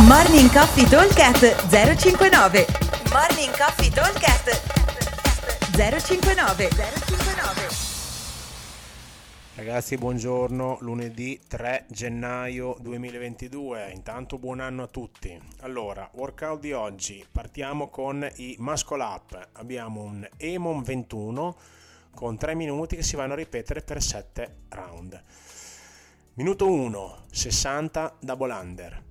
Morning Coffee Talkcast 059 Morning Coffee Talkcast 059 059 Ragazzi, buongiorno, lunedì 3 gennaio 2022. Intanto buon anno a tutti. Allora, workout di oggi. Partiamo con i muscle up. Abbiamo un Emon 21 con 3 minuti che si vanno a ripetere per 7 round. Minuto 1, 60 double under.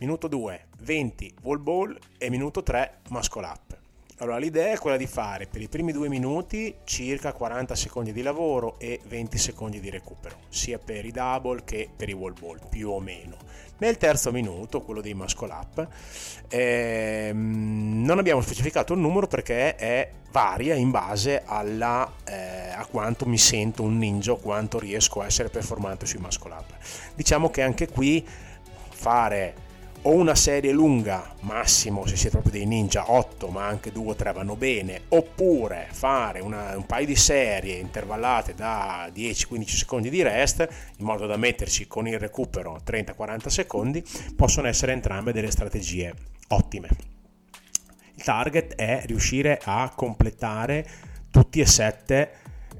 Minuto 2, 20 wall ball e minuto 3 muscle up. Allora, l'idea è quella di fare per i primi due minuti circa 40 secondi di lavoro e 20 secondi di recupero, sia per i double che per i wall ball, più o meno. Nel terzo minuto, quello dei muscle up, ehm, non abbiamo specificato il numero perché è varia in base alla, eh, a quanto mi sento un ninja quanto riesco a essere performante sui muscle up. Diciamo che anche qui fare o una serie lunga, massimo se siete proprio dei ninja 8, ma anche 2 o 3 vanno bene, oppure fare una, un paio di serie intervallate da 10-15 secondi di rest, in modo da metterci con il recupero 30-40 secondi, possono essere entrambe delle strategie ottime. Il target è riuscire a completare tutti e sette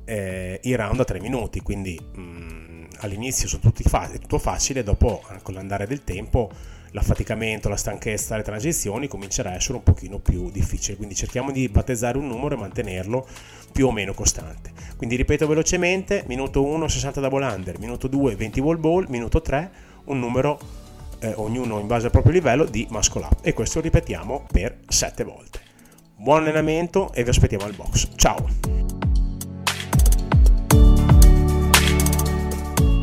eh, i round a 3 minuti, quindi mh, mm, all'inizio sono tutti fa- è tutto facile, dopo con l'andare del tempo l'affaticamento, la stanchezza, le transizioni comincerà a essere un pochino più difficile. Quindi cerchiamo di battezzare un numero e mantenerlo più o meno costante. Quindi ripeto velocemente, minuto 1 60 double under, minuto 2 20 wall ball, minuto 3 un numero, eh, ognuno in base al proprio livello, di muscle up. E questo lo ripetiamo per 7 volte. Buon allenamento e vi aspettiamo al box. Ciao!